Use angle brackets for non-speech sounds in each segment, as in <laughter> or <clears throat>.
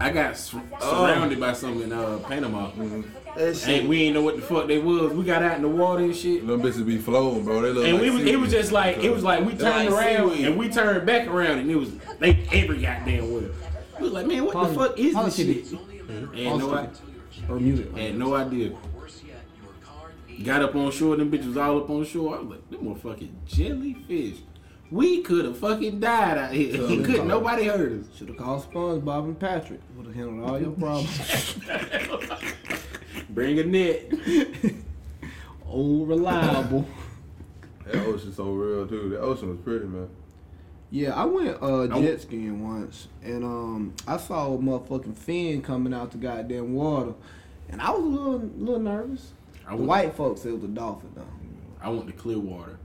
I got sur- surrounded by some in uh, Panama. That shit. And we ain't know what the fuck they was. We got out in the water and shit. Them bitches be flowing, bro. They look And like we was, it was just like it was like we turned like around seaweed. and we turned back around and it was they every goddamn well. We was like, man, what the fuck is pause this it. shit? And no, I, Or music. had no idea. Got up on shore, them bitches all up on shore. I was like, them motherfucking jellyfish. We could have fucking died out here. Totally <laughs> Couldn't fine. nobody heard us. Should have called SpongeBob and Patrick. Would have handled all your problems. <laughs> Bring a net. <laughs> Old reliable. That ocean's so real too. That ocean was pretty, man. Yeah, I went uh, jet skiing once, and um, I saw a motherfucking fin coming out the goddamn water, and I was a little, little nervous. I The went, white folks said it was a dolphin though. I went to Clearwater.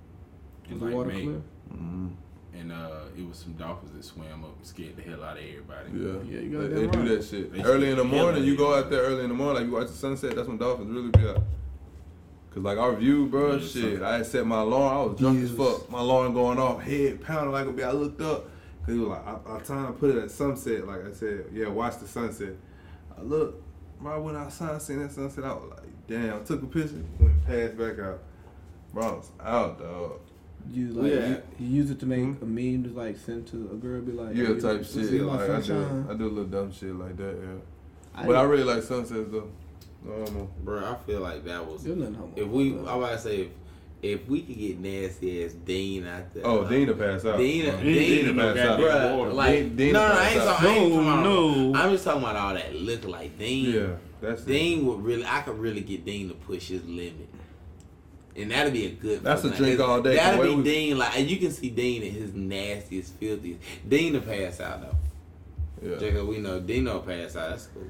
in Was the like water May, clear? And uh, it was some dolphins that swam up and scared the hell out of everybody. Yeah, Yeah, you got they, that they do that shit They early in the morning. You go out there early in the morning, like you watch the sunset. That's when dolphins really be out. Cause like our view, bro, Yeah, shit. sunset. I had set my alarm. I was drunk Jesus. as fuck. My alarm going off, head pounding like a bitch. I looked up, cause he was like, I, I time to put it at sunset. Like I said, yeah, watch the sunset. I looked, bro. I went outside, seen that sunset. I was like, damn. Took a picture, went passed back out. Bro, I was out, dog. You like Yeah. you, you use it to make a meme to like send to a girl, be like, Yeah, hey, type let's shit. see my Like I do. I do a little dumb shit like that. Yeah, I but I didn't- really like sunsets though. Normal. Bro, I feel like that was. There's nothing homo If we, about I about to say, if, if we could get nasty ass Dean out there. Oh, like, Dina pass out. Dina, Uh, Dean- Dean, Dean passed out. goddamn Bruh, like, Dean- Dean no, no, I ain't, out. talking, I ain't talking about, No, no. I'm just talking about all that liquor. Like Dean, Yeah, that's it. Dean would really, I could really get Dean to push his limit. And that'll be a good. That's a fucking drink night. all day. That'll be we- Dean. Like and you can see Dean at his nastiest, filthiest. Dean to pass out though. Yeah. Jacob, we know Dino pass out. That's cool.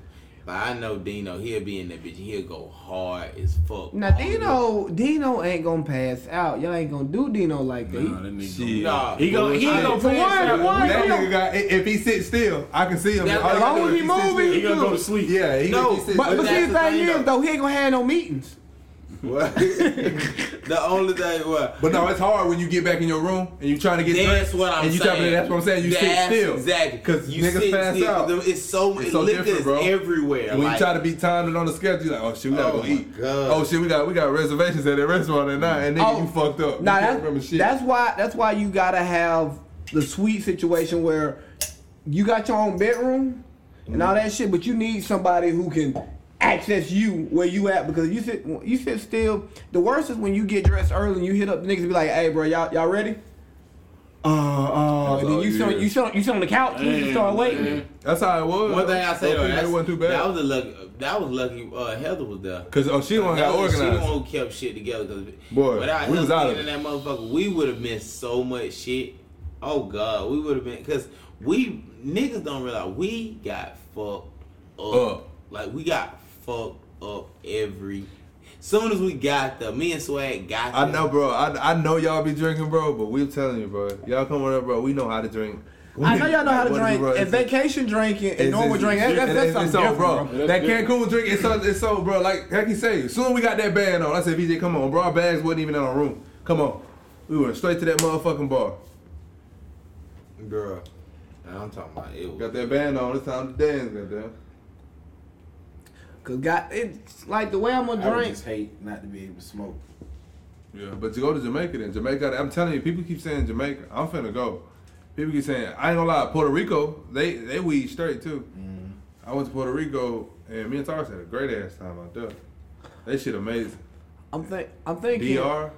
But I know Dino. He'll be in that bitch. He'll go hard as fuck. Now Dino, Dino ain't gonna pass out. Y'all ain't gonna do Dino like that. Nah, that nigga Shit. Nah, He gon' he gonna for pass one, out. one, That nigga got. If he sits still, I can see him. That- All as you long gotta as do he moving, still. He gonna go to sleep. Yeah, he, No, if he sits But, but see, the the thing thing, is, though, he ain't gonna have no meetings. <laughs> What? <laughs> the only thing what? But no, it's hard when you get back in your room and you trying to get That's dressed. what I'm and you saying. to- That's what I'm saying. You sit still. Exactly. Because you niggas sit pass still. out. It's so, It's so different, bro. everywhere. And when like, you try to be timed and on the schedule, you like, oh shit, we gotta Oh go eat. God. Oh shit, we got we got reservations at that restaurant at night, and nigga, Oh, you fucked up. Nah, that's, that's why that's why you gotta have the sweet situation where you got your own bedroom and all mm-hmm. that shit, but you need somebody who can access you where you at because you sit you sit still. The worst is when you get dressed early and you hit up the niggas and be like, "Hey, bro, y'all y'all ready?" Uh, uh, and then you you sit, on, you sit on, you sit on the couch and you start waiting. That's how it was. One thing I say though, It that's, wasn't too bad. that was a lucky. That was lucky. Uh, Heather was there. Cause oh, she the one got Heather, She the organized. one who kept shit together. Cause Boy, without we was out of being that motherfucker, we would have missed so much shit. Oh god, we would have been because we niggas don't realize we got fucked up. Up. Like we got fucked up every. Soon as we got there, me and Swag got. I there. know, bro. I, I know y'all be drinking, bro, but we telling you, bro. Y'all come on up, bro. We know how to drink. I know y'all know how to drink. bro, And it's- vacation drinking and it's- normal drinking, that's, that's, that's something so, different, bro. bro. That Cancun drink, it's so, it's so, bro. Like, like you say, soon we got that band on. I said, VJ, come on, bro. Our bags wasn't even in our room. Come on. We went straight to that motherfucking bar. girl. I'm talking about it. Was, Got that band on. It's time to dance, goddamn. Cause God, it's like the way I'm gonna drink. I would drink. just hate not to be able to smoke. Yeah, but to go to Jamaica then. Jamaica, I'm telling you, people keep saying Jamaica. I'm finna go. People keep saying, I ain't gonna lie, Puerto Rico, they they weed straight too. Mm-hmm. I went to Puerto Rico and me and Taurus had a great ass time out there. That shit amazing. I'm think I'm thinking. DR,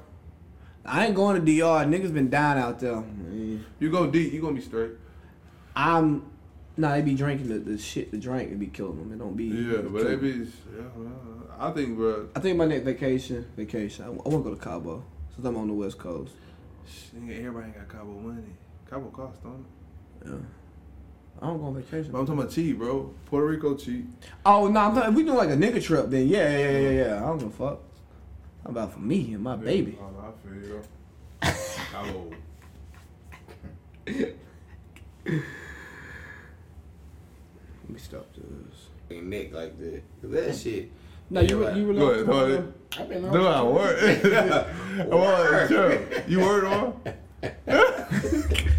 I ain't going to DR. Niggas been dying out there. you go deep, you gonna be straight. I'm. Nah, they be drinking the, the shit, the drink, and be killing them. It don't be. Yeah, but they be, yeah, man. I think, bro, I think my next vacation, vacation. I, I want to go to Cabo since I'm on the West Coast. shit, everybody ain't got Cabo money. Cabo cost, don't it? Yeah. I don't go on vacation. But I'm talking about cheap, bro. Puerto Rico cheap. Oh no, I'm if we do like a nigga trip, then yeah, yeah, yeah, yeah, yeah. I don't give a fuck. How about for me and my baby? Oh, no, I feel you. <laughs> Cabo. <laughs> Let me stop this. neck like that. 'Cause that shit. No, you were you were Go ahead, go ahead. I've been Do I work? What? Sure. You work on? <laughs>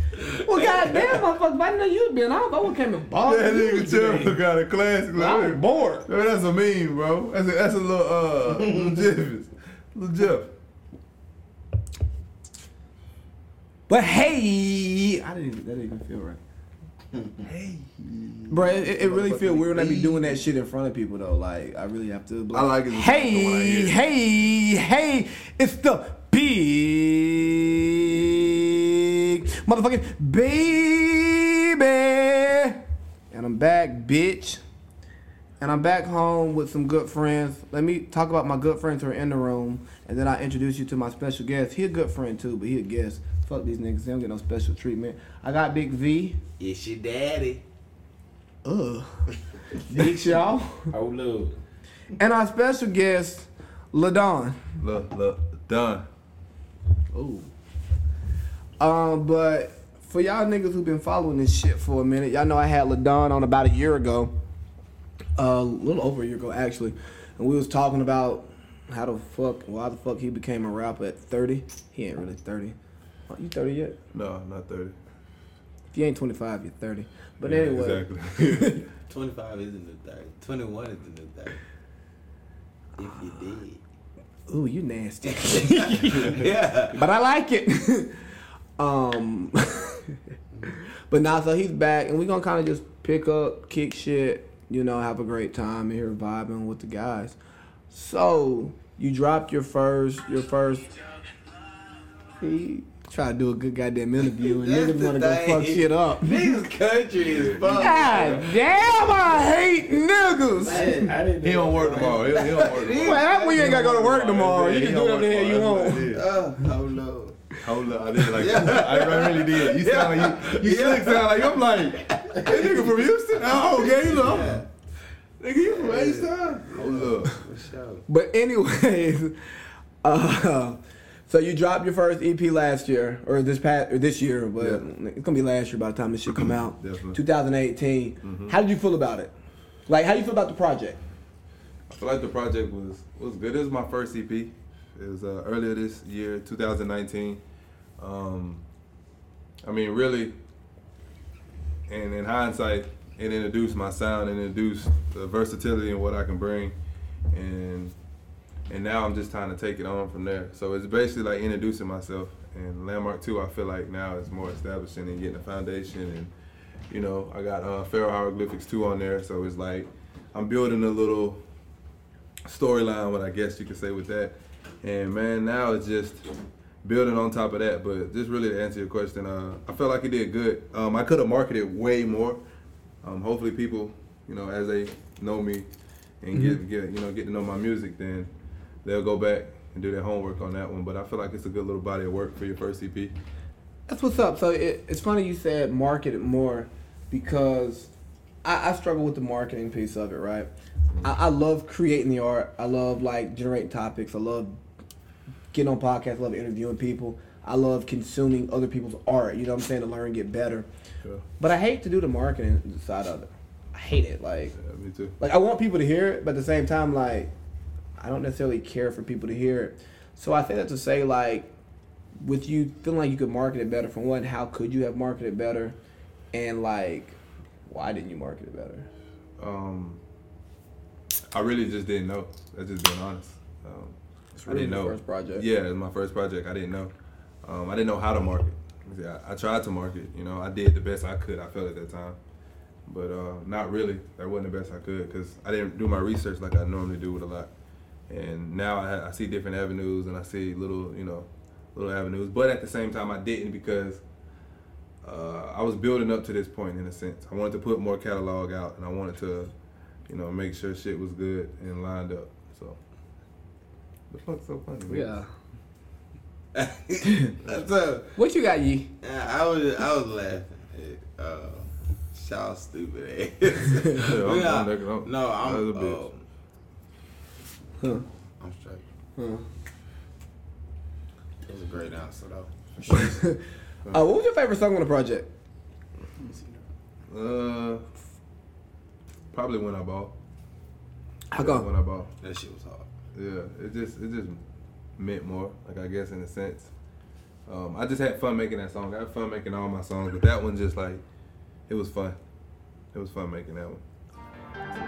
Well, goddamn, motherfucker, if I didn't know you'd been off, I would came and bought That nigga today. Jeff <laughs> got a classic. I'm Like, bored. Man, that's a meme, bro. That's a, that's a little uh <laughs> little Jeff. Little Jeff. But hey, I didn't. That didn't even feel right. Hey. Bro, it, it really feel weird when I be doing that shit in front of people though. Like I really have to. I like it Hey, hey, hey! It's the big motherfucking baby, and I'm back, bitch. And I'm back home with some good friends. Let me talk about my good friends who are in the room, and then I introduce you to my special guest. He a good friend too, but he a guest. Fuck these niggas, they don't get no special treatment. I got Big V. It's your daddy. Ugh. <laughs> Big Shaw. Oh look. And our special guest, LaDon. Look, look, done. Ooh. Um, but for y'all niggas who've been following this shit for a minute, y'all know I had LaDon on about a year ago. Uh, a little over a year ago, actually. And we was talking about how the fuck, why the fuck he became a rapper at 30. He ain't really 30. Oh, you 30 yet? No, not 30. If you ain't 25, you're 30. But Yeah, anyway. Exactly. <laughs> 25 isn't the 30. 21 is the new 30. If you did. Ooh, you nasty. <laughs> <laughs> yeah. but I like it. um, but now, so he's back, and we're gonna kind of just pick up, kick shit, you know, have a great time and here, vibing with the guys. So you dropped your first, your first. He try to do a good goddamn interview, and niggas wanna go fuck shit up. <laughs> Niggas country is fuck. God damn, I hate niggas. I didn't. he don't work tomorrow. He, he don't work tomorrow. Well, that way you ain't gotta go to work tomorrow. You can do don't whatever the hell you tomorrow. want. Yeah. Uh, oh no. Hold up, I did like I, I really did. You sound like you, you slick sound like I'm like that nigga from Houston. Oh, okay, you know. Nigga, you from H-Town? Hold up. But anyways, <laughs> uh, so you dropped your first EP last year, or this past, or this year, but Yeah. it's gonna be last year by the time this shit come out. Definitely. 2018. How did you feel about it? Like, how do you feel about the project? I feel like the project was was good. It was my first EP. It was uh, earlier this year, 2019. Um, I mean, really, and in hindsight, it introduce my sound and introduce the versatility and what I can bring, and and now I'm just trying to take it on from there. So it's basically like introducing myself. And Landmark Two, I feel like now is more establishing and getting a foundation. And you know, I got uh, Pharaoh Hieroglyphics Two on there, so it's like I'm building a little storyline, what I guess you could say with that. And man, now it's just building on top of that. But just really to answer your question, uh, I felt like it did good. Um, I could have marketed way more. Um, hopefully, people, you know, as they know me and get get you know get to know my music, then they'll go back and do their homework on that one. But I feel like it's a good little body of work for your first EP. That's what's up. So it, it's funny you said market it more because I, I struggle with the marketing piece of it, right? I, I love creating the art. I love like generating topics. I love getting on podcasts. I love interviewing people. I love consuming other people's art. You know what I'm saying to learn, and get better. Yeah, But I hate to do the marketing side of it. I hate it. Like, yeah me too. like I want people to hear it, but at the same time, like, I don't necessarily care for people to hear it. So I think that to say, like, with you feeling like you could market it better, for one, how could you have marketed better, and like, why didn't you market it better? Um, I really just didn't know. That's just being honest. Um, It's I didn't know. First project. Yeah, it was my first project. I didn't know. Um, I didn't know how to market. I, I tried to market. You know, I did the best I could. I felt at that time, but uh, not really. That wasn't the best I could because I didn't do my research like I normally do with a lot. And now I, I see different avenues and I see little, you know, little avenues. But at the same time, I didn't because uh, I was building up to this point in a sense. I wanted to put more catalog out and I wanted to, you know, make sure shit was good and lined up. So. The fuck's so funny? Yeah. That's a, What you got, Yee? I was I was laughing at uh, Shaw stupid ass. <laughs> I'm- Yeah, I'm looking up. no, I'm That was a bitch. um, Huh. I'm straight. Huh. It was a great answer though. <laughs> Uh, what was your favorite song on the project? Uh, probably when I ball. How Yeah, come? When I ball. That shit was hard. Yeah, it just it just meant more. Like I guess in a sense, Um, I just had fun making that song. I had fun making all my songs, but that one just like it was fun. It was fun making that one.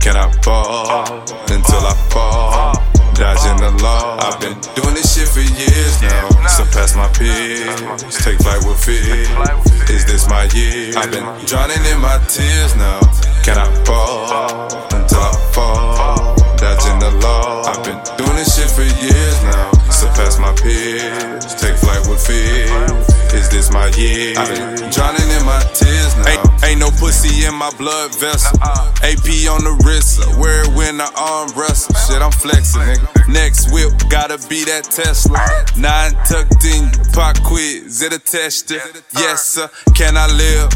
Can I fall until I fall? Law. I've been doing this shit for years now. Surpass my peers. Take flight with fear. Is this my year? I've been drowning in my tears now. Can I fall until I fall? Dodging the law. I've been doing this shit for years now. Surpass my peers. Take flight with fear. Is this my year? I've been drowning in my tears now. Ain't, ain't no pussy in my blood vessel. AP on the wrist, wear it when I arm wrestle. Shit, I'm flexing, nigga. Next whip, gotta be that Tesla. Nine tucked in, pop quiz, it attached it. Yes, sir, can I live?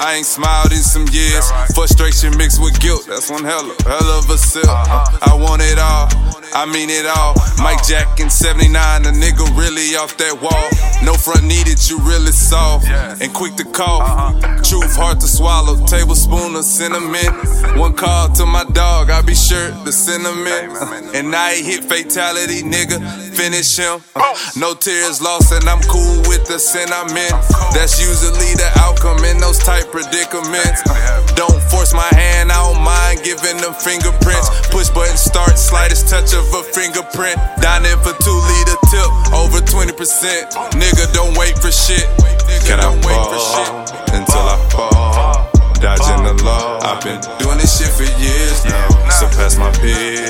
I ain't smiled in some years. Frustration mixed with guilt, that's one hell of, hell of a sip. Uh-huh. I want it all, I mean it all. Mike Jack in 79, a nigga really off that wall. No front needed, you really soft and quick to cough. Truth hard to swallow, tablespoon of cinnamon. One call to my dog, I be sure the cinnamon. And I ain't hit fatality, nigga. Finish him. No tears lost, and I'm cool with the sin I'm in. That's usually the outcome in those tight predicaments. Don't force my hand, I don't mind giving them fingerprints. Push button start, slightest touch of a fingerprint. Dining for two liter tip, over 20%. Nigga, don't wait for shit. Can I fall until I fall? Dodging the law. I've been doing this shit for years now. Surpass my peers.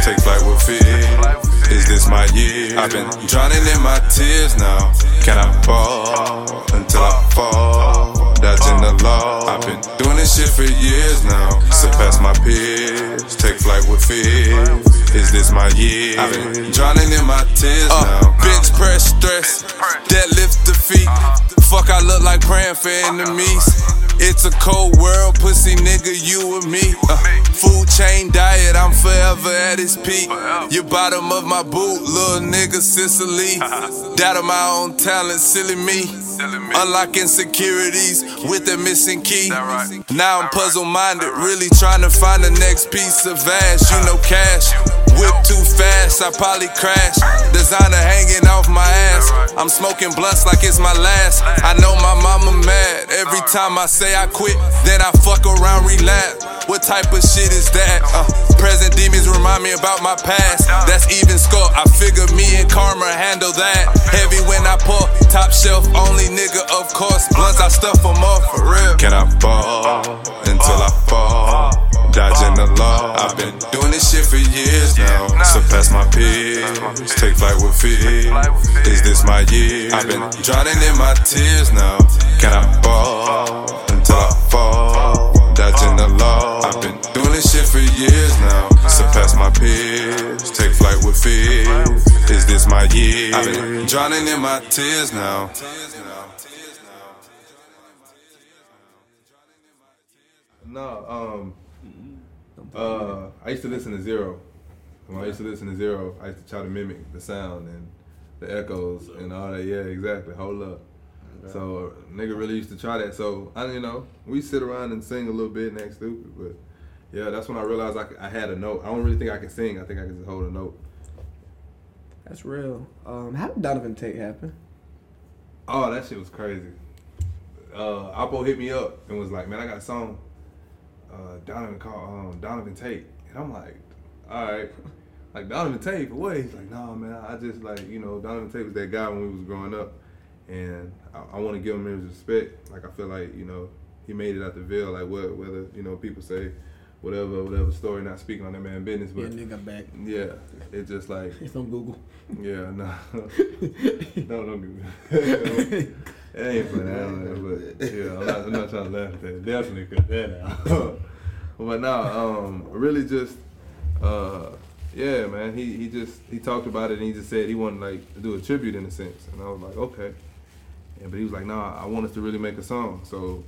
Take flight with fear. Is this my year? I've been drowning in my tears now. Can I fall until I fall? That's in the law. I've been doing this shit for years now. Surpass my peers. Take flight with fear. Is this my year? I've been drowning in my tears uh, now. Bench press stress. Deadlift defeat. Uh-huh. Fuck, I look like praying for enemies. It's a cold world, pussy nigga, you and me. Uh, food chain diet, I'm forever at its peak. You bottom of my boot, little nigga, Sicily. Doubt of my own talent, silly me. Unlocking securities with the missing key. Now I'm puzzle minded, really trying to find the next piece of ass. You know, cash. Whip too fast, I probably crash. Designer hanging off my ass. I'm smoking blunts like it's my last. I know my mama mad every time I say I quit, then I fuck around, relapse. What type of shit is that? Uh, present demons remind me about my past. That's even score. I figure me and Karma handle that. Heavy when I pour, top shelf only nigga, of course. Blunts I stuff them off for real. Can I fall until I fall? Dodging the law. I've been doing this shit for years now. Surpass my peers. Take flight with fear. Is this my year? I've been drowning in my tears now. Can I fall until I fall? Dodging the law. I've been doing this shit for years now. Surpass my peers. Take flight with fear. Is this my year? I've been drowning in my tears now. No, um, uh, I used to listen to Zero. When I used to listen to Zero, I used to try to mimic the sound and the echoes and all that. Yeah, exactly. Hold up. So nigga really used to try that. So I, you know, we sit around and sing a little bit and act stupid, but yeah, that's when I realized I, I had a note. I don't really think I can sing. I think I can just hold a note. That's real. Um, how did Donovan Tate happen? Oh, that shit was crazy. Uh, Oppo hit me up and was like, "Man, I got a song." Uh, Donovan called um, Donovan Tate, and I'm like, "All right." <laughs> Like Donovan Tate, for what? He's like, "Nah, man. I just like you know, Donovan Tate was that guy when we was growing up, and I, I want to give him his respect. Like I feel like you know, he made it out the veil. Like what, whether you know, people say whatever, whatever story, not speaking on that man business, Yeah, but nigga back. yeah, it's just like <laughs> It's on Google. yeah, no, <laughs> no, don't do that. It ain't funny, I don't know, but yeah, I'm not, I'm not trying to laugh at that. Definitely cut that out. <laughs> but no, um, really just, uh, yeah, man. He he just he talked about it and he just said he wanted like to do a tribute in a sense, and I was like, okay. And but he was like, nah, I want us to really make a song. So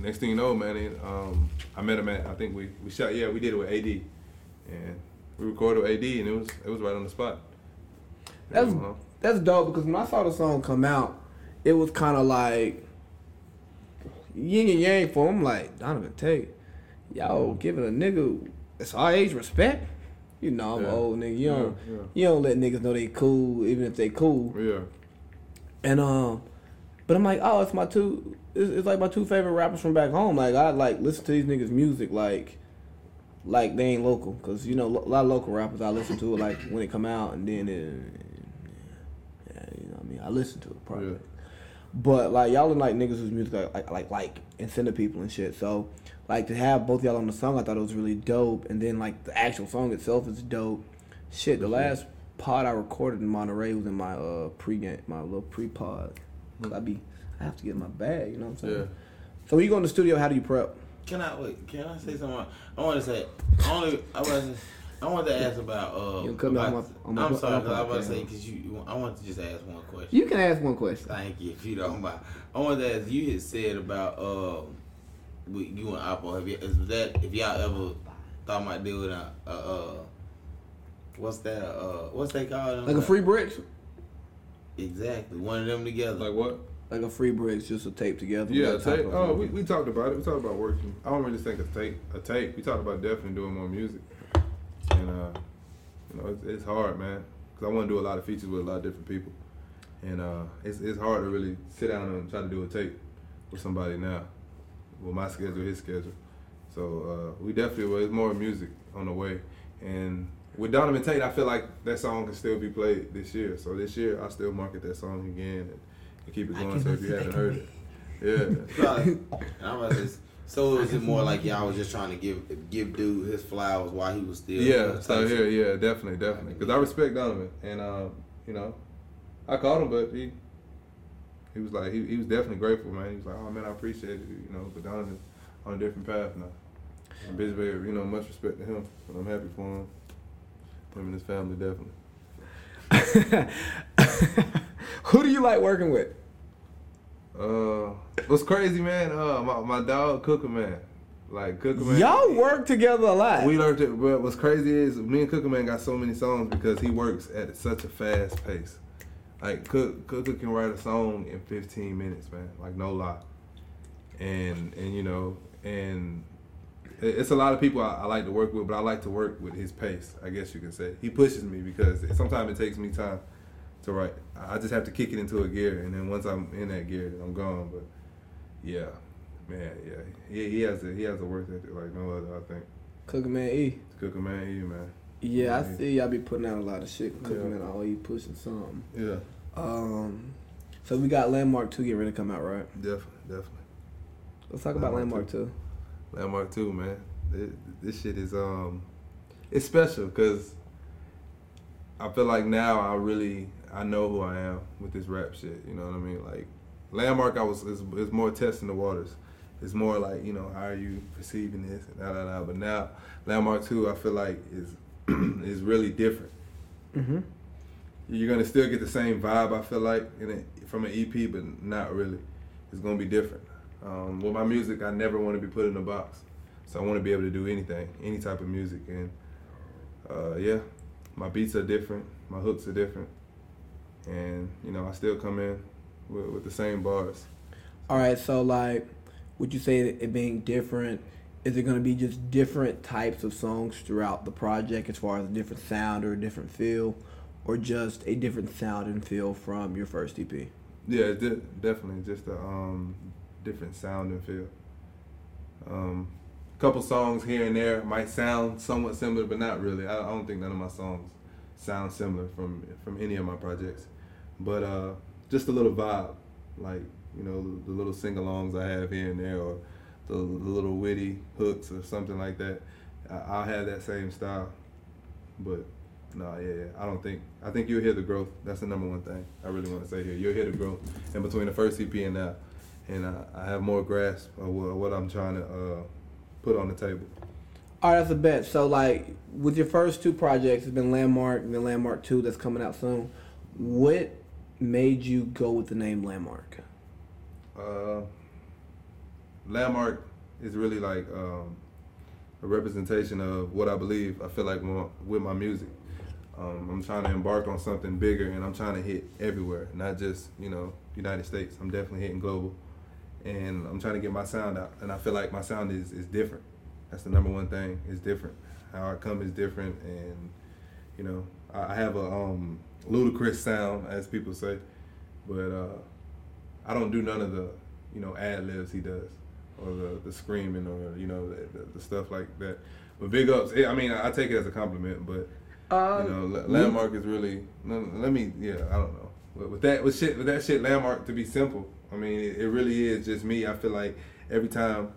next thing you know, man, it, um, I met him at I think we we shot yeah we did it with AD, and we recorded with AD and it was it was right on the spot. That's Uh-huh. that's dope because when I saw the song come out, it was kind of like yin and yang for him. Like Donovan Tate, y'all giving a nigga that's our age respect. You know I'm Yeah. an old nigga. You don't Yeah, yeah. you don't let niggas know they cool even if they cool. Yeah. And um, but I'm like, oh, it's my two. It's, it's like my two favorite rappers from back home. Like I like listen to these niggas' music like, like they ain't local. Cause you know lo- a lot of local rappers I listen to it like when it come out and then it, yeah, you know what I mean. I listen to it probably. Yeah. But like y'all are like niggas whose music I like like like and send to people and shit. So like to have both y'all on the song, I thought it was really dope. And then like the actual song itself is dope. Shit, the last pod I recorded in Monterey was in my uh pre game, my little pre pod. Cause I be I have to get in my bag, you know what I'm saying? Yeah. So when you go in the studio, how do you prep? Can I wait? Can I say something? I want to say. I only. I was. I wanted to ask about. Uh, You cut me off about- my- on my- I'm sorry, on my because I was about to say because you. I want to just ask one question. You can ask one question. Thank you. If you don't mind, I wanted to ask. You had said about um, with you and Apple. Have you? Is that if y'all ever thought about doing a, a uh, what's that? Uh, what's they called? Like a free bricks? Exactly. One of them together. Like what? Like a free bricks, just a tape together. Yeah, a tape. Oh, we, we talked about it. We talked about working. I don't really think a tape. A tape. We talked about definitely doing more music. And uh, you know, it's, it's hard, man, because I want to do a lot of features with a lot of different people, and uh, it's it's hard to really sit down and try to do a tape with somebody now, with my schedule, his schedule. So uh, we definitely well, it's more music on the way, and with Donovan Tate, I feel like that song can still be played this year. So this year, I still market that song again and, and keep it going. So if you haven't heard it, yeah. <laughs> Right. And I'm about to say, so is it more like y'all was just trying to give give dude his flowers while he was still Yeah, so type yeah, yeah, definitely, definitely. Because I respect Donovan, and um, you know, I called him, but he he was like, he, he was definitely grateful, man. He was like, oh man, I appreciate it, you know. But Donovan's on a different path now. And Bitch, baby, you know, much respect to him, and I'm happy for him. Him and his family, definitely. <laughs> Who do you like working with? Uh, what's crazy, man? Uh, my, my dog Cooker Man, like Cooker Man. Y'all work together a lot. We learned it, but what's crazy is me and Cooker Man got so many songs because he works at such a fast pace. Like Cook Cooker can write a song in 15 minutes, man. Like no lie. And and you know and it's a lot of people I, I like to work with, but I like to work with his pace. I guess you can say he pushes me because sometimes it takes me time to write. I just have to kick it into a gear, and then once I'm in that gear, I'm gone. But yeah, man, yeah, he, he has a he has a work ethic like no other. I think. Cooking Man E. Cooker man, E, man. Yeah, I Yeah. see y'all be putting out a lot of shit. Cooking Yeah. Man always pushing something. Yeah, Um, so we got Landmark Two getting ready to come out, right? definitely, definitely. Let's talk about Landmark Landmark Two. Landmark too, man. This, this shit is um, it's special because I feel like now I really I know who I am with this rap shit. You know what I mean? Like Landmark, I was is, is more testing the waters. It's more like you know how are you perceiving this and da da da. But now Landmark two, I feel like is <clears throat> is really different. Mm-hmm. You're gonna still get the same vibe. I feel like in it, from an EP, but not really. It's gonna be different. Um, with my music, I never want to be put in a box, so I want to be able to do anything, any type of music. And uh, yeah, my beats are different, my hooks are different, and you know I still come in with, with the same bars. All right, so like, would you say it being different? Is it gonna be just different types of songs throughout the project, as far as a different sound or a different feel, or just a different sound and feel from your first EP? Yeah, de- definitely just a um, different sound and feel. Um, couple songs here and there might sound somewhat similar, but not really. I, I don't think none of my songs sound similar from from any of my projects. But uh, just a little vibe, like you know the, little sing-alongs I have here and there, or the, the little witty hooks or something like that. I, I'll have that same style, but no, yeah, yeah. I don't think. I think you'll hear the growth. That's the number one thing I really want to say here. You'll hear the growth in between the first EP and now, and I, I have more grasp of what, what I'm trying to uh, put on the table. All right, that's a bet. So like, with your first two projects, it's been Landmark and then Landmark Two that's coming out soon. What made you go with the name Landmark? Uh, Landmark is really like um, a representation of what I believe. I feel like with my, music, um, I'm trying to embark on something bigger, and I'm trying to hit everywhere, not just you know United States. I'm definitely hitting global, and I'm trying to get my sound out, and I feel like my sound is is different. That's the number one thing. Is different. How I come is different, and you know, I I have a um, ludicrous sound, as people say, but uh, I don't do none of the you know ad libs he does, or the the screaming, or you know the, the, the stuff like that. But big ups. I mean, I take it as a compliment, but Uh, you know, landmark is really. no, Let me, yeah, I don't know. But with that, with shit, with that shit, landmark to be simple. I mean, it, it really is just me. I feel like every time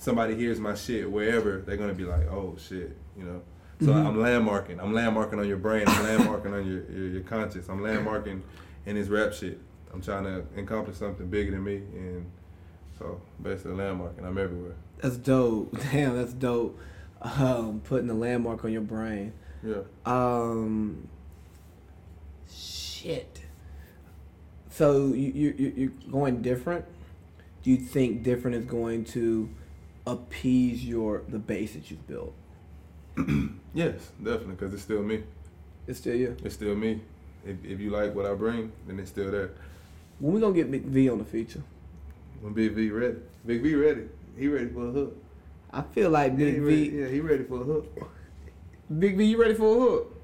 somebody hears my shit, wherever, they're gonna be like, oh shit, you know. So I'm landmarking. I'm landmarking on your brain. I'm landmarking on your, your your conscience. I'm landmarking in this rap shit. I'm trying to accomplish something bigger than me, and so basically landmarking. I'm everywhere. That's dope. <laughs> Damn, that's dope. Um, putting a landmark on your brain. Yeah. Um, shit. So you you you- you're going different. Do you think different is going to appease your the base that you've built? <clears throat> Yes, definitely, because it's still me. It's still you. It's still me. If, if you like what I bring, then it's still there. When we gonna get Big V on the feature? When Big V ready, Big V ready. He ready for a hook. I feel like Big he V. ready, yeah, he ready for a hook. Big V, you ready for a hook?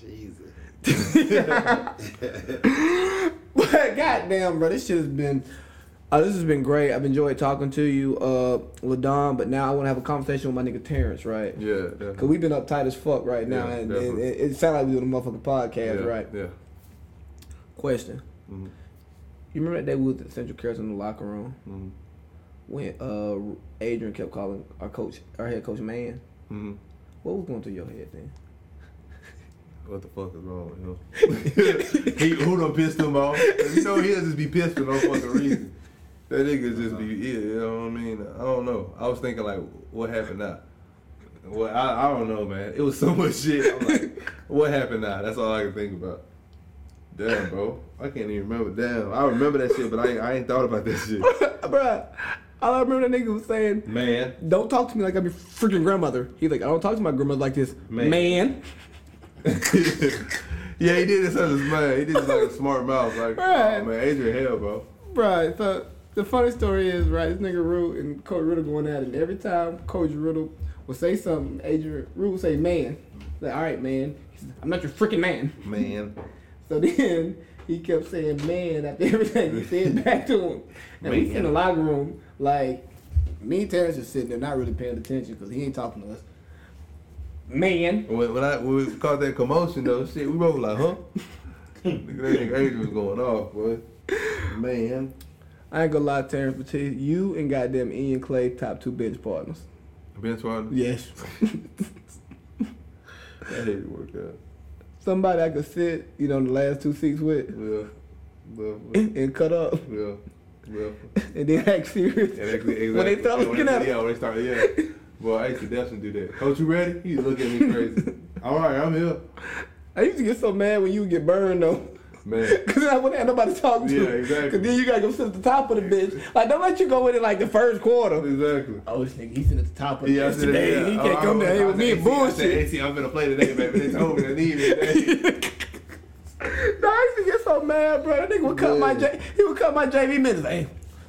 Jesus. <laughs> But goddamn, bro, this shit has been. Uh, this has been great. I've enjoyed talking to you, uh, Ladon. But now I want to have a conversation with my nigga Terrence, right? Yeah, Cause we've been uptight as fuck right now, Yeah, and, and definitely. it, it sounds like we doing a motherfucking podcast, yeah, right? Yeah. Question: Mhm. You remember that day we was at Central Cares in the locker room Mhm. when uh, Adrian kept calling our coach, our head coach, man? Mhm. What was going through your head then? What the fuck is wrong with him? <laughs> he who done pissed him off? You know he'll just be pissed for no fucking reason. That nigga just be yeah, you know what I mean? I don't know. I was thinking like, what happened now? Well, I, I don't know, man. It was so <laughs> much shit. I'm like, what happened now? That's all I can think about. Damn, bro. I can't even remember. Damn, I remember that shit, but I ain't, I ain't thought about that <laughs> shit. Bruh, all I remember that nigga was saying, Man, "Don't talk to me like I'm your freaking grandmother." He's like, "I don't talk to my grandmother like this, Man. man." <laughs> yeah, he did this as his man. He did this like a smart mouth. Like, Right. oh man, Adrian hell, bro. Right. So the funny story is, right, this nigga Root and Coach Riddle going at it. And every time Coach Riddle would say something, Adrian Root would say, man. Like, all right, man. I'm not your freaking man. Man. <laughs> So then he kept saying man after <laughs> everything he said back to him. And we in the locker room, like, me and Terrence just sitting there not really paying attention because he ain't talking to us. Man. When, when I when we caught that commotion though, shit, we both like, huh? <laughs> Look at that nigga Adrian was going off, boy. Man. I ain't gonna lie, Terrence, tell you, you and goddamn Ian Clay, top two bench partners. Bench partner? Yes. <laughs> That didn't work out. Somebody I could sit, you know, the last two seats with well, well, and cut up well. and then act serious. And exactly, <laughs> When they start looking they- at Yeah, when they start, yeah. Well, I used to definitely do that. Coach, you ready? He look at me crazy. <laughs> All right, I'm here. I used to get so mad when you would get burned though. Man. <laughs> Cause I wouldn't have nobody to talk to. Yeah, exactly. Cause then you gotta go sit at the top of the bench. Like don't let you go in it like the first quarter. Exactly. Oh, this nigga, he's sitting at the top of the Yeah, bench today. that, He can't I- come down here I with me and AC, I said, bullshit. AC, I'm gonna play today, baby. They told me they need me today. No, I used to get so mad, bro. That nigga would cut my J- he would cut my JV minutes. Hey,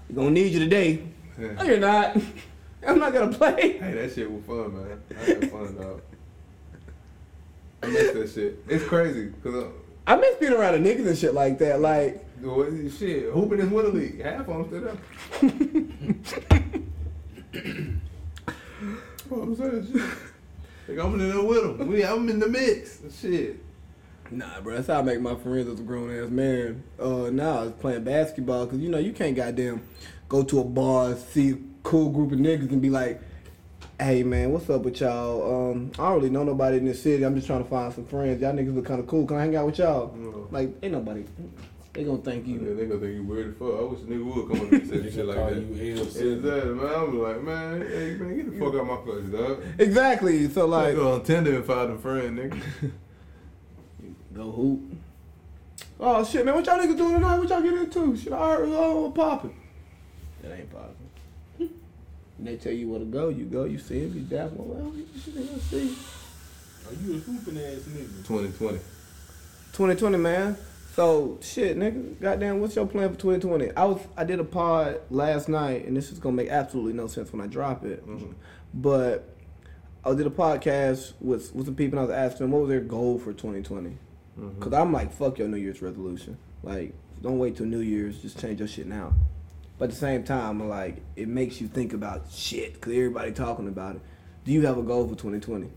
we gonna need you today. Yeah. No, you're not. <laughs> I'm not gonna play. Hey, that shit was fun, man. I had fun, dog. I miss that shit. It's crazy, cause uh, I miss being around the niggas and shit like that. Like, shit, hooping is winter league. Half of them there. <laughs> what I'm saying, shit. Like, I'm in there with them. We, I'm in the mix. Shit. Nah, bro, that's how I make my friends as a grown ass man. Uh, now I was playing basketball because you know you can't goddamn go to a bar, see a cool group of niggas and be like, "Hey man, what's up with y'all? Um, I don't really know nobody in this city. I'm just trying to find some friends. Y'all niggas look kind of cool. Can I hang out with y'all? No. Like, ain't nobody. They gonna thank Yeah, you. they gonna think you weird as fuck. I wish a nigga would come up and say <laughs> They shit like that. you L. Exactly, man. I'm like, man, hey, man, get the fuck out my face, dog. Exactly. So Like, like, go on Tinder and find a friend, nigga. <laughs> go hoop. Oh shit, man, what y'all niggas doing tonight? What y'all getting into? Shit, I heard oh, popping. That ain't popping. And they tell you where to go, you go, you see him, you dap him. Well, you should see. Are you a hooping ass nigga? 2020. 2020, man. So shit, nigga. Goddamn, what's your plan for 2020? I was I did a pod last night, and this is gonna make absolutely no sense when I drop it. Mm-hmm. But I did a podcast with with some people, and I was asking them what was their goal for 2020. Mm-hmm. Cause I'm like, fuck your New Year's resolution. Like, don't wait till New Year's. Just change your shit now. But at the same time, like, it makes you think about shit. Cause everybody talking about it. Do you have a goal for 2020?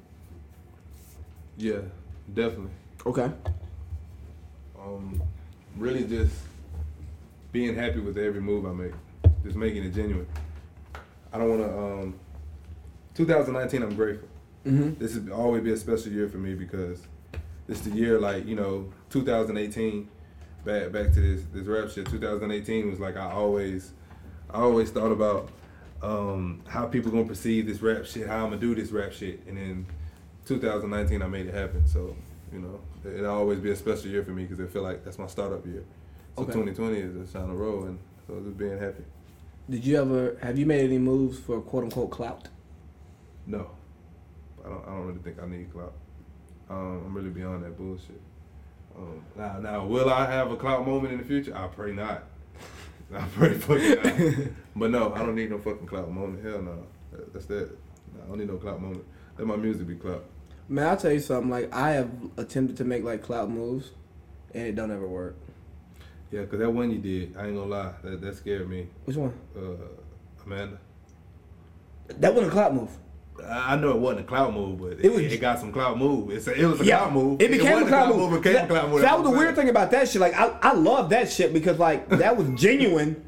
Yeah, definitely. Okay. Um, really just being happy with every move I make, just making it genuine. I don't want to. Um, 2019, I'm grateful. Mm-hmm. This has always be a special year for me because it's the year like you know 2018. Back back to this this rap shit. 2018 was like I always I always thought about um, how people gonna perceive this rap shit, how I'm gonna do this rap shit, and then 2019 I made it happen. So you know it'll always be a special year for me because I feel like that's my startup year. So Okay. 2020 is a sign of roll, and so just being happy. Did you ever have you made any moves for quote unquote clout? No, I don't. I don't really think I need clout. Um, I'm really beyond that bullshit. Um, now, now, will I have a clout moment in the future? I pray not. <laughs> I pray fucking not. <laughs> but no, I don't need no fucking clout moment. Hell no. That- That's that. No, I don't need no clout moment. Let my music be clout. Man, I'll tell you something. Like I have attempted to make like clout moves, and it don't ever work. Yeah, cause that one you did, I ain't gonna lie, that, that scared me. Which one? Uh, Amanda. That wasn't a clout move. I know it wasn't a cloud move, but It it, was- it, got some cloud move. It's a, it was a cloud move. It became wasn't a cloud move. It became a clout move. That, that was the weird thing about that shit. Like I, I love that shit because like <laughs> that was genuine.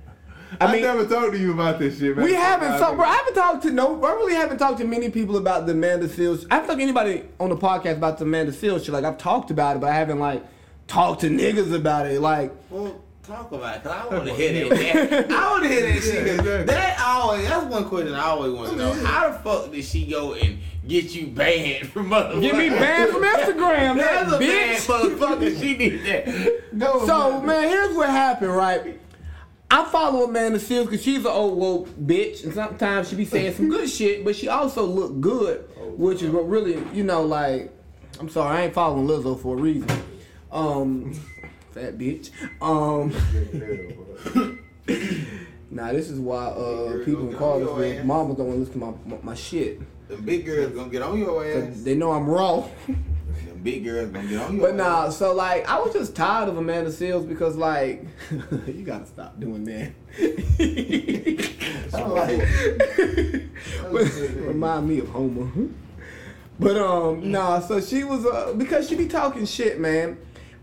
I I, mean, never talked to you about this shit, man. we haven't. So, bro, I haven't talked to no. I really haven't talked to many people about the Amanda Seales. I haven't talked to anybody on the podcast about the Amanda Seales shit. Like I've talked about it, but I haven't like talked to niggas about it. Like Well, talk about it, cause I want to hear that. man. <laughs> I want to hear that shit. 'cause exactly. That always, that's one question I always want to know. How the fuck did she go and get you banned from motherfuckers? get me banned from Instagram, <laughs> That's that a bad bitch. motherfucker. She did that. <laughs> No, So man, here's what happened, right? I follow Amanda Seales because she's an old woke bitch, and sometimes she be saying some good shit, but she also look good, which is what really, you know, like, I'm sorry, I ain't following Lizzo for a reason. Um, fat bitch. Um, <laughs> nah, this is why uh people in Cartersville, mamas don't want to listen to my, my, my shit. The big girls gonna get on your ass. They know I'm raw. <laughs> The big girls gonna get on your ass. But ass. nah, so like I was just tired of Amanda Seales because like <laughs> you gotta stop doing that. I'm like, remind me of Homer. But um nah, so she was uh because she be talking shit, man.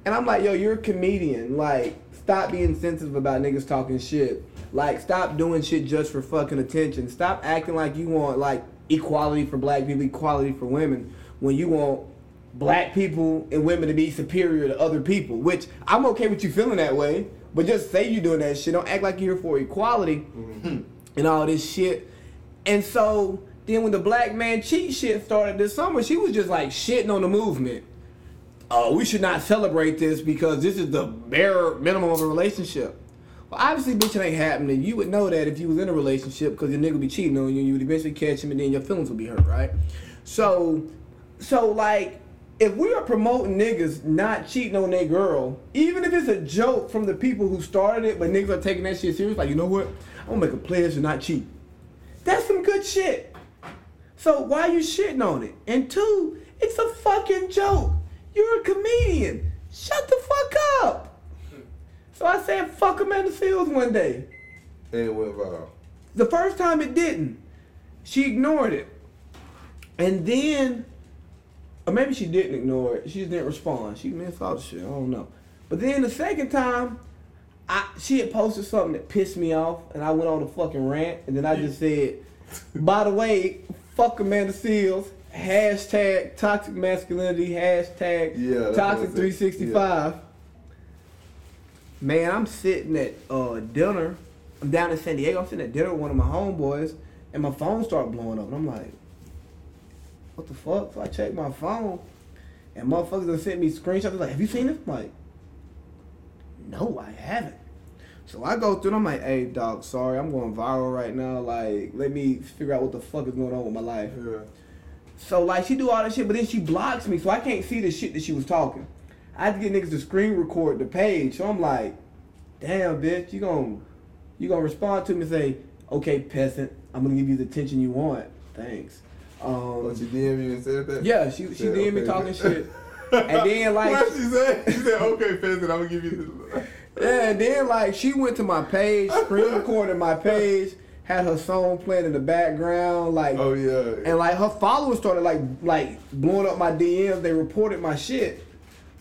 And I'm like, yo, you're a comedian. Like, stop being sensitive about niggas talking shit. Like, stop doing shit just for fucking attention. Stop acting like you want like equality for black people, equality for women, when you want black people and women to be superior to other people. Which I'm okay with you feeling that way, but just say you're doing that shit. Don't act like you're for equality mm-hmm. and all this shit. And so then when the black man cheat shit started this summer, she was just like shitting on the movement. Oh, we should not celebrate this because this is the bare minimum of a relationship. Well, obviously, bitch, it ain't happening. You would know that if you was in a relationship because your nigga be cheating on you, you would eventually catch him and then your feelings would be hurt, right? So, so like, if we are promoting niggas not cheating on their girl, even if it's a joke from the people who started it, but niggas are taking that shit serious, like, you know what? I'm gonna make a pledge to not cheat. That's some good shit. So why you shitting on it? And two, it's a fucking joke. You're a comedian. Shut the fuck up. So I said fuck Amanda Seales one day. And it went viral. The first time it didn't. She ignored it. And then, or maybe she didn't ignore it. She just didn't respond. She missed all the shit. I don't know. But then the second time, I she had posted something that pissed me off, and I went on a fucking rant, and then I just said, by the way, fuck Amanda Seales. Hashtag toxic masculinity. Hashtag Yeah, toxic what I said. 365. Man, I'm sitting at uh, dinner. I'm down in San Diego. I'm sitting at dinner with one of my homeboys, and my phone started blowing up. And I'm like, what the fuck? So I check my phone, and motherfuckers done sent me screenshots. They're like, have you seen this? I'm like, no, I haven't. So I go through and I'm like, hey, dog, sorry, I'm going viral right now. Like, let me figure out what the fuck is going on with my life. Yeah. So like she do all that shit, but then she blocks me, so I can't see the shit that she was talking. I had to get niggas to screen record the page. So I'm like, damn, bitch, you gon' you gonna respond to me and say, okay, peasant, I'm gonna give you the attention you want. Thanks. Um, But she DM you and said that? yeah, she she Said, did me talking shit, <laughs> and then like what she said? She said, okay, Pheasant, I'm gonna give you this. <laughs> Yeah, and then like she went to my page, screen recorded my page, had her song playing in the background, like Oh, yeah. and like her followers started like like blowing up my DMs. They reported my shit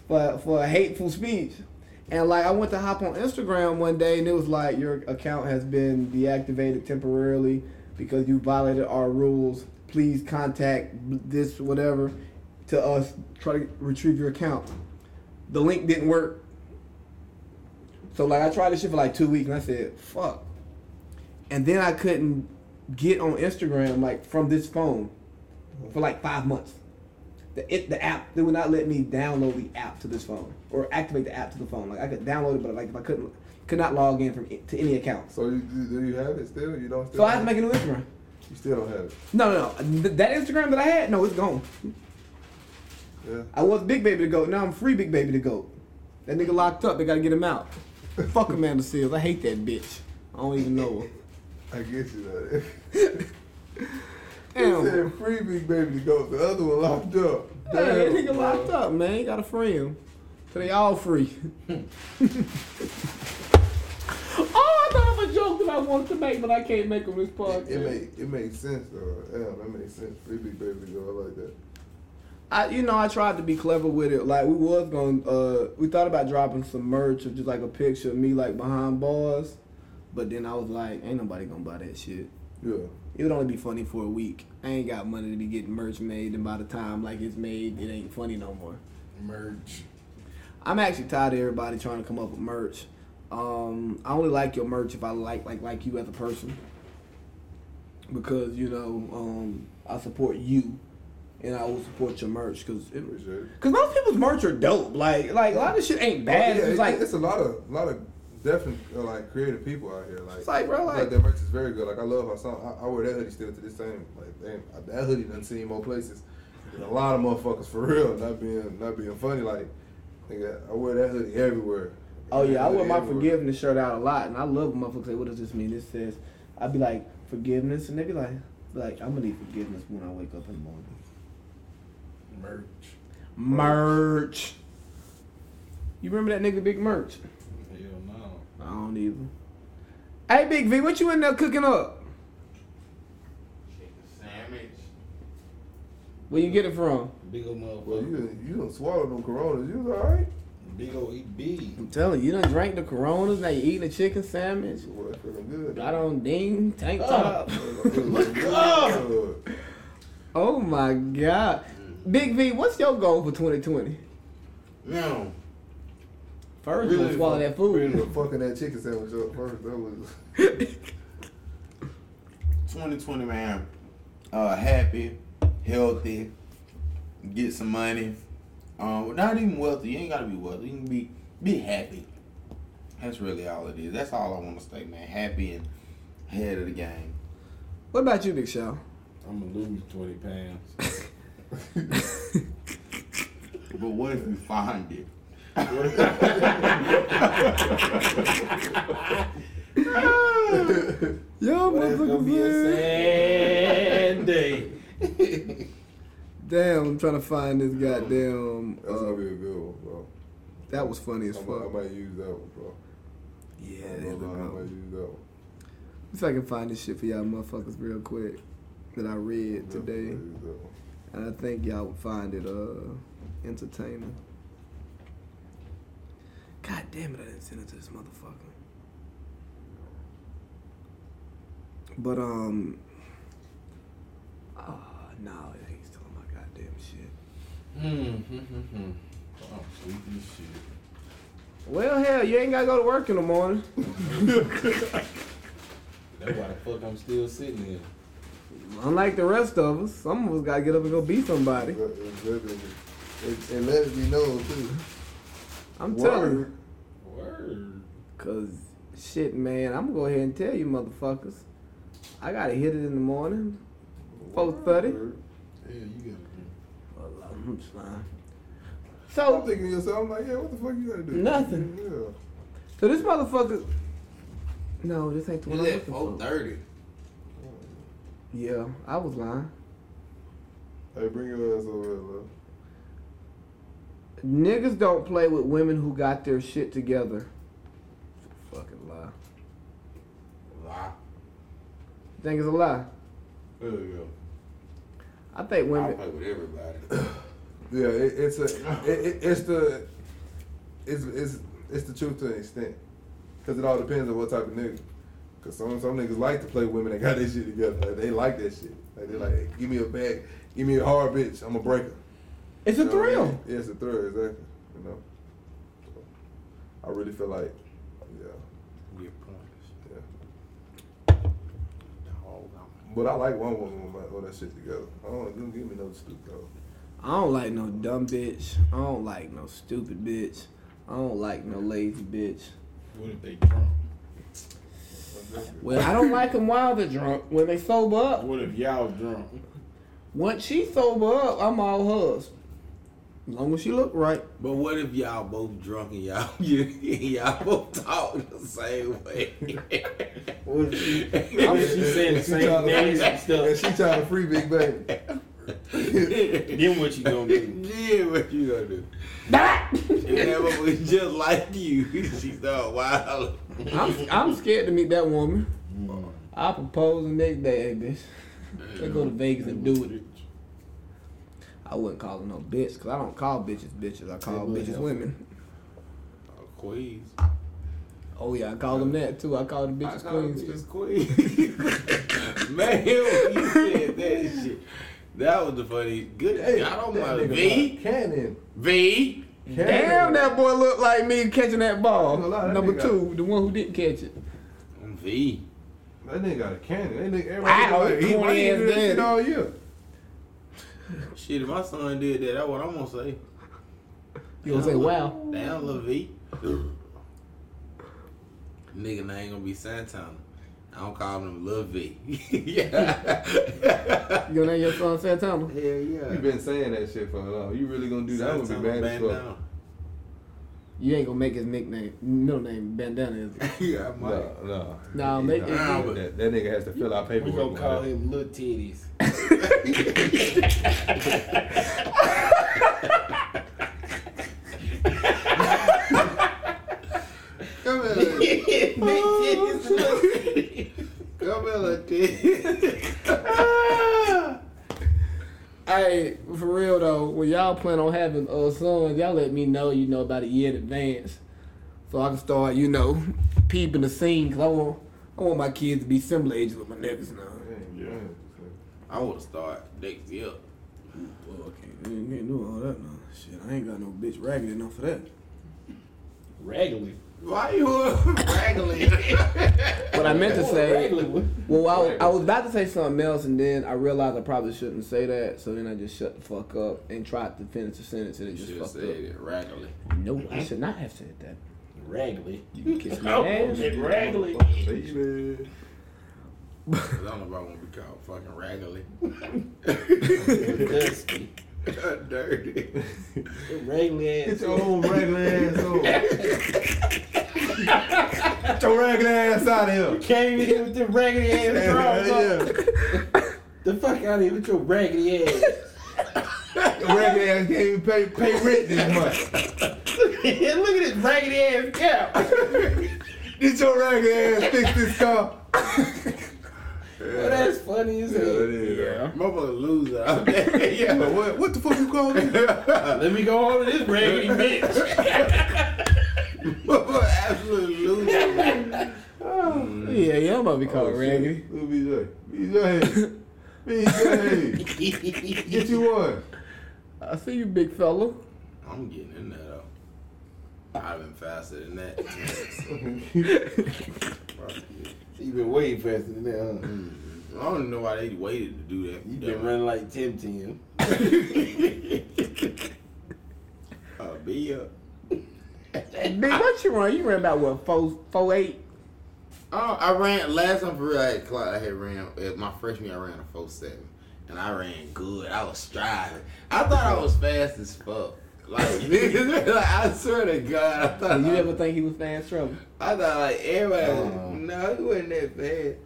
for for hateful speech. And like I went to hop on Instagram one day and it was like your account has been deactivated temporarily because you violated our rules. Please contact this whatever to us try to retrieve your account. The link didn't work. So like I tried this shit for like two weeks and I said, fuck. And then I couldn't get on Instagram like from this phone for like five months. The it, the app they would not let me download the app to this phone or activate the app to the phone. Like I could download it, but like if I couldn't could not log in from to any account. So you, do you have it still? You don't still So I had to make a new Instagram. You still don't have it? No, no, no. That Instagram that I had, no, it's gone. Yeah. I was Big Baby to go. Now I'm free Big Baby to go. That nigga locked up. They gotta get him out. Fuck Amanda Seales. I hate that bitch. I don't even know her. I get you that. <laughs> He Damn. said free big baby to go. The other one locked up. Yeah, that Damn, nigga locked up, man. You gotta free him. So they all free. <laughs> oh, I thought of a joke that I wanted to make, but I can't make on this podcast. It make it makes sense though. Yeah, that makes sense. Free big baby to go I like that. I, you know, I tried to be clever with it. Like we was going, uh, we thought about dropping some merch of just like a picture of me like behind bars, but then I was like, ain't nobody gonna buy that shit. Yeah. It would only be funny for a week. I ain't got money to be getting merch made, and by the time like it's made, it ain't funny no more. Merch. I'm actually tired of everybody trying to come up with merch. Um, I only like your merch if I like like like you as a person, because you know um, I support you, and I will support your merch because Cause most people's merch are dope. Like like a lot of shit ain't bad. Oh, yeah, it's it- like it's a lot of lot of definite uh, like creative people out here. Like, It's like, bro, like- that merch is very good. Like I love how some I, I wear that hoodie still to this same. Like damn, that hoodie done seen more places. than a lot of motherfuckers for real. Not being not being funny. Like nigga, I wear that hoodie everywhere. oh yeah, I wear my Everywhere. forgiveness shirt out a lot, and I love when motherfuckers say, "What does this mean?" This says, I'd be like forgiveness, and they be like, like I'm gonna need forgiveness when I wake up in the morning. Merch. Merch. You remember that nigga Big Merch? Hell no. I don't either. Hey Big V, what you in there cooking up? Chicken sandwich. Where you get it from? Big old Well, motherfucker. you done, you done swallowed them Coronas. You was alright. Big old EB. I'm telling you, you done drank the Coronas, now you eating a chicken sandwich. Boy, that's feeling good. Got on ding, tank Oh. top. <laughs> Look good. Oh my god. Big V, what's your goal for 2020? No. First, you gonna Really swallow that food. Really fucking that chicken sandwich up first. That was <laughs> 2020, man. Uh, happy, healthy, get some money. Um, not even wealthy. You ain't gotta be wealthy. You can be be happy. That's really all it is. That's all I want to say, man. Happy and ahead of the game. What about you, Big Show? I'm gonna lose 20 pounds. <laughs> But what if you find it? Yo, That's gonna be a motherfucker. sad day. Damn, I'm trying to find this goddamn. that's gonna Uh, be a good one, bro. that was funny as I might, I might use that one, bro. Yeah, I there we might, I might use that one. See if I can find this shit for y'all motherfuckers real quick that I read today. use. And I think y'all would find it uh entertaining. God damn it, I didn't send it to this motherfucker. But um oh no, it ain't still my goddamn shit. Hmm, hmm, hmm, hmm. I'm sleepy shit. Well hell, you ain't gotta go to work in the morning. <laughs> That's why the fuck I'm still sitting here. Unlike the rest of us, some of us gotta get up and go be somebody. Exactly. And, and let it be known too. I'm telling you. Word. Word. Cause shit, man, I'm gonna go ahead and tell you, motherfuckers. I gotta hit it in the morning. Four thirty. Word. Yeah, you got Well, I'm fine. So I'm thinking to yourself, I'm like, yeah, what the fuck you gotta do? Nothing. Yeah. So this motherfucker. No, this ain't the one I'm It's at looking four for. thirty. Yeah, I was lying. Hey, bring your ass over here, love. Niggas don't play with women who got their shit together. Fucking lie. Lie. You think it's a lie? There you I think women. I women. play with everybody. <coughs> Yeah, it, it's a, it, it, it's the, it's, it's, it's the truth to an extent, cause it all depends on what type of nigga. Cause some some niggas like to play with women that got their shit together. Like, they like that shit. Like they like, hey, give me a bag, give me a hard bitch. I'm a breaker. It's a You know what I thrill. mean? Yeah, it's a thrill, exactly. You know. So, I really feel like, yeah, Get points. yeah. Dog, I'm- But I like one woman with, my, with that shit together. I don't don't give me no stupid. though. I don't like no dumb bitch. I don't like no stupid bitch. I don't like no lazy bitch. What if they drunk? Well, I don't like them while they're drunk. When they sober up, What if y'all drunk? once she sober up, I'm all hers. As long as she look right. But what if y'all both drunk and y'all <laughs> you, y'all both talk the same way? <laughs> What if she, what if she saying the She same trying to names free- and stuff? And she trying to free big baby. <laughs> Then what you gonna do? yeah, what you gonna do? That Yeah, but we just like you. She thought, wow. I'm, I'm scared to meet that woman. Mm. I propose the next day, hey bitch. Let's go to Vegas and do it. I wouldn't call her no bitch, cause I don't call bitches bitches. I call Yeah, bitches yeah. women. Uh, queens. Oh yeah, I call them that too. I call the bitches queens too. Just queens. <laughs> Man, when you said that shit. That was the funny. Good. Hey, I don't mind. nigga V. Cannon. V. Damn, that boy looked like me catching that ball. I ain't gonna lie, that Number nigga- two, the one who didn't catch it. Mm, v. That nigga got a cannon. That nigga, Wow, everybody like, he, corny why he ass do that shit all year? Shit, if my son did that, that's what I'm gonna say. You gonna say wow? Damn, Lil V. Nigga name gonna be Santana. I don't call him Lil V. yeah. You gonna name your son Santana? Hell yeah. You been saying that shit for a long. You really gonna do that? That would be Santana bad as fuck. Bandana. You ain't gonna make his nickname, middle name Bandana, is it? <laughs> yeah, I might. No, no. Nah, make nah, it- nah, but that, that nigga has to fill out paperwork. We gonna now. call him Little <laughs> <laughs> Titties. Come here. Come here, little titties. Hey, for real though, when y'all plan on having uh, sons, y'all let me know, you know, about a year in advance, so I can start, you know, <laughs> peeping the scene. Cause I want, I want my kids to be similar ages with my niggas now. Yeah. I want to start next year. Well, okay, you ain't can't do all that now. Shit, I ain't got no bitch ragged enough for that. Regularly. Why you <laughs> raggling? What I meant to say, well, I, was- I was about to say something else, and then I realized I probably shouldn't say that, so then I just shut the fuck up and tried to finish the sentence, and it You just should have fucked said up. it raggily. No, I should not have said that. Regularly. You can kiss my <laughs> Oh, ass. it regularly. Baby. Cause I don't know if I want to be called fucking raggily. <laughs> Dusty. <laughs> Dirty. Regularly ass. Get your own regular ass on. <laughs> Get your regular ass out of here. Came in here with them raggedy ass <laughs> drawers on. The fuck out of here with your raggedy ass. Your regular ass can't even pay, pay rent this month. Look at this raggedy ass cap. Get your regular ass fix this car. Well, that's funny as Yeah, hell. it is. Yeah. Motherfucker loser out there. <laughs> yeah. But what, what the fuck you call me? <laughs> Let me go home to this raggedy bitch. Motherfucker absolute loser. Yeah, yeah, I'm about to be called oh, raggedy. Who BJ? BJ. BJ. Get you one. I see you, big fella. I'm getting in there though. I've been faster than that. <laughs> Fuck you. You been way faster than that, huh? Mm. I don't know why they waited to do that. You been running like Tim Tim. <laughs> Uh, be up. Big, what you run? You ran about what four, four eight? Oh, I ran last time for real. I had clock. I had ran at my freshman. year, I ran a four seven, and I ran good. I was striving. I thought I was fast as fuck. Like niggas, <laughs> like I swear to God, I thought You ever think he was fast trouble? I thought like everybody. Oh. no, he wasn't that bad.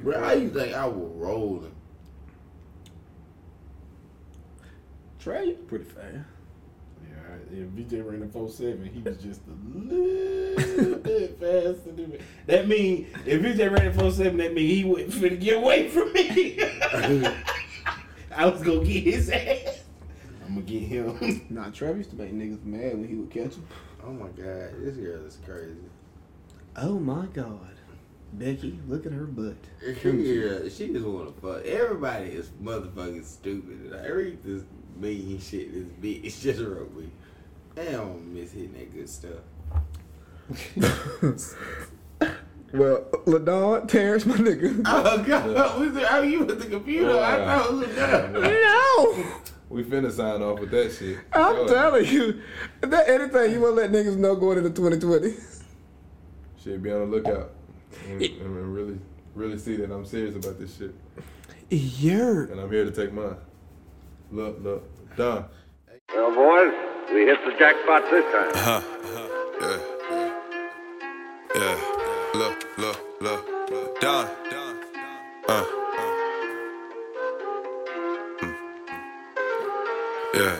Bro, how you think I was rolling? Trey, you pretty fast. Yeah, if VJ ran the 4-7, he was just a little <laughs> bit faster than me. That mean if VJ ran the 4-7, that mean he wasn't finna get away from me. <laughs> I was gonna get his ass. I'm gonna get him. <laughs> Nah, Trevor used to make niggas mad when he would catch him. Oh my God, this girl is crazy. Oh my God. Becky, look at her butt. Yeah, she just wanna fuck. Everybody is motherfucking stupid. I read this mean shit this bitch <laughs> just wrote me. Damn, I don't miss hitting that good stuff. <laughs> Well, Ladon, Terrence, my nigga. Oh God, was it, how you with the computer? I thought it was done. No! We finna sign off with that shit. I'm Sure. telling you. Is there anything you want to let niggas know going into 2020? Shit, be on the lookout. And, and really, really see that I'm serious about this shit. Yer. And I'm here to take mine. Look, look. Done. Well, boys, we hit the jackpot this time. Uh-huh, uh-huh. Yeah. Yeah. Yeah.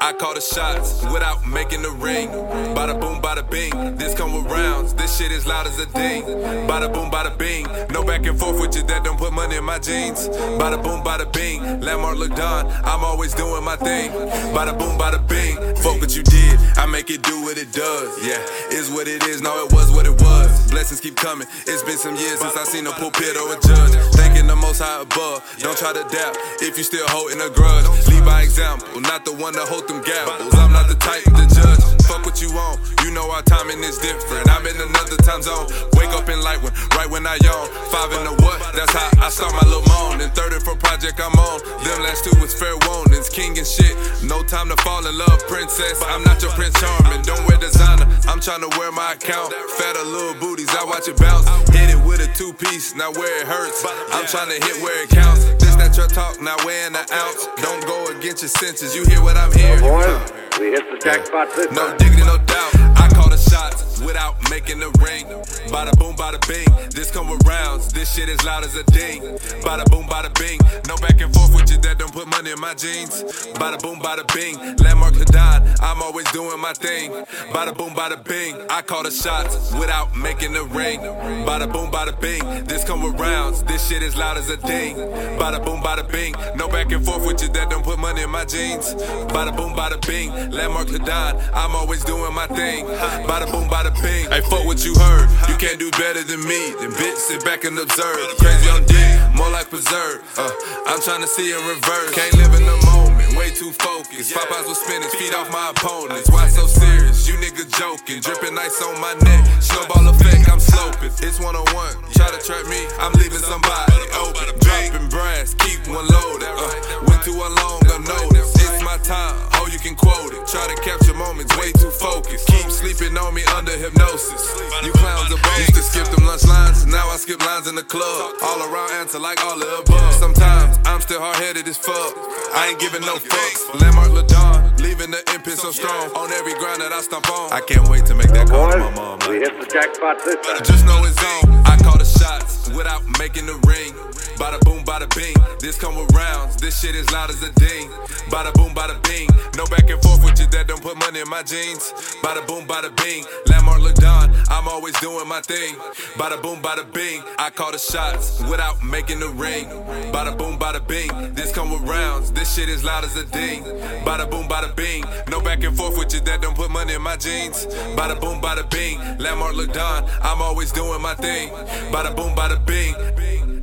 I call the shots without making the ring. Bada boom, bada bing. This come with rounds. This shit is loud as a ding. Bada boom, bada bing. No back and forth with you that don't put money in my jeans. Bada boom, bada bing. Landmark Ladon. I'm always doing my thing. Bada boom, bada bing. Fuck what you did. I make it do what it does. Yeah, is what it is. No, it was what it was. Blessings keep coming. It's been some years since I seen a pulpit or a judge. Thanking the most high above. Don't try to doubt if you still holding a grudge. Lead by example, not the one to hold them gavels. I'm not the type to judge. What you want. You know our timing is different. I'm in another time zone. Wake up in light when, right when I yawn. Five in the what? That's how I start my little moan. And 30 project I'm on. Them last two was fair warnings. King and shit. No time to fall in love, princess. I'm not your Prince Charming. Don't wear designer. I'm trying to wear my account. Fatter little booties. I watch it bounce. Hit it with a two piece. Now where it hurts. I'm trying to hit where it counts. That your talk. Not weighing an ounce. Don't go against your senses. You hear what I'm hearing? Boys, we hit the jackpot this No time. diggity, no doubt. I call the shots without making the ring. Bada boom, bada bing. This come with rounds. This shit is loud as a ding. Bada boom, bada bing. No back and forth with you that don't put money in my jeans. Bada boom, bada bing. Landmark Ladon. I'm always doing my thing. Bada boom, bada bing. I call the shots without making a ring. Bada boom, bada bing. This come with rounds. This shit is loud as a ding. Bada boom, bada bing. No back and forth with you that don't put money in my jeans. Bada boom, bada bing. Landmark Ladon. I'm always doing my thing. Bada boom, bada bing. Hey, fuck what you heard. You can't do better than me. Then bitch, sit back and observe. Crazy on dick, more like preserve. Uh, I'm trying to see in reverse. Can't live in the moment, way too focused. Popeyes with spinach, feed off my opponents. Why so serious? You nigga joking. Dripping ice on my neck. Snowball effect, I'm sloping. It's one on one. Try to trap me, I'm leaving somebody open. Dropping brass, keep one loaded. Uh, went too long, unnoticed. My time, oh, you can quote it. Try to capture moments, way too focused. Keep sleeping on me under hypnosis. You clowns are bogus. Used to skip them lunch lines, now I skip lines in the club. All around answer like all the above. Sometimes I'm still hard headed as fuck. I ain't giving no fucks. Landmark Ladon, leaving the imprint so strong. On every ground that I stomp on. I can't wait to make that call to my mom. We hit the jackpot this time. just know it's on. I call the shots without making the ring. Bada boom, bada bing. This come with rounds. This shit is loud as a ding. Bada boom, bada bing. No back and forth with you that don't put money in my jeans. Bada boom, bada bing. Landmark Ladon. I'm always doing my thing. Bada boom, bada bing. I call the shots without making the ring. Bada boom, bada bing. This come with rounds. This shit is loud as a ding. Bada boom, bada bing. No back and forth with you that don't put money in my jeans. Bada boom, bada bing. Landmark Ladon. I'm always doing my thing. Bada boom, bada bing.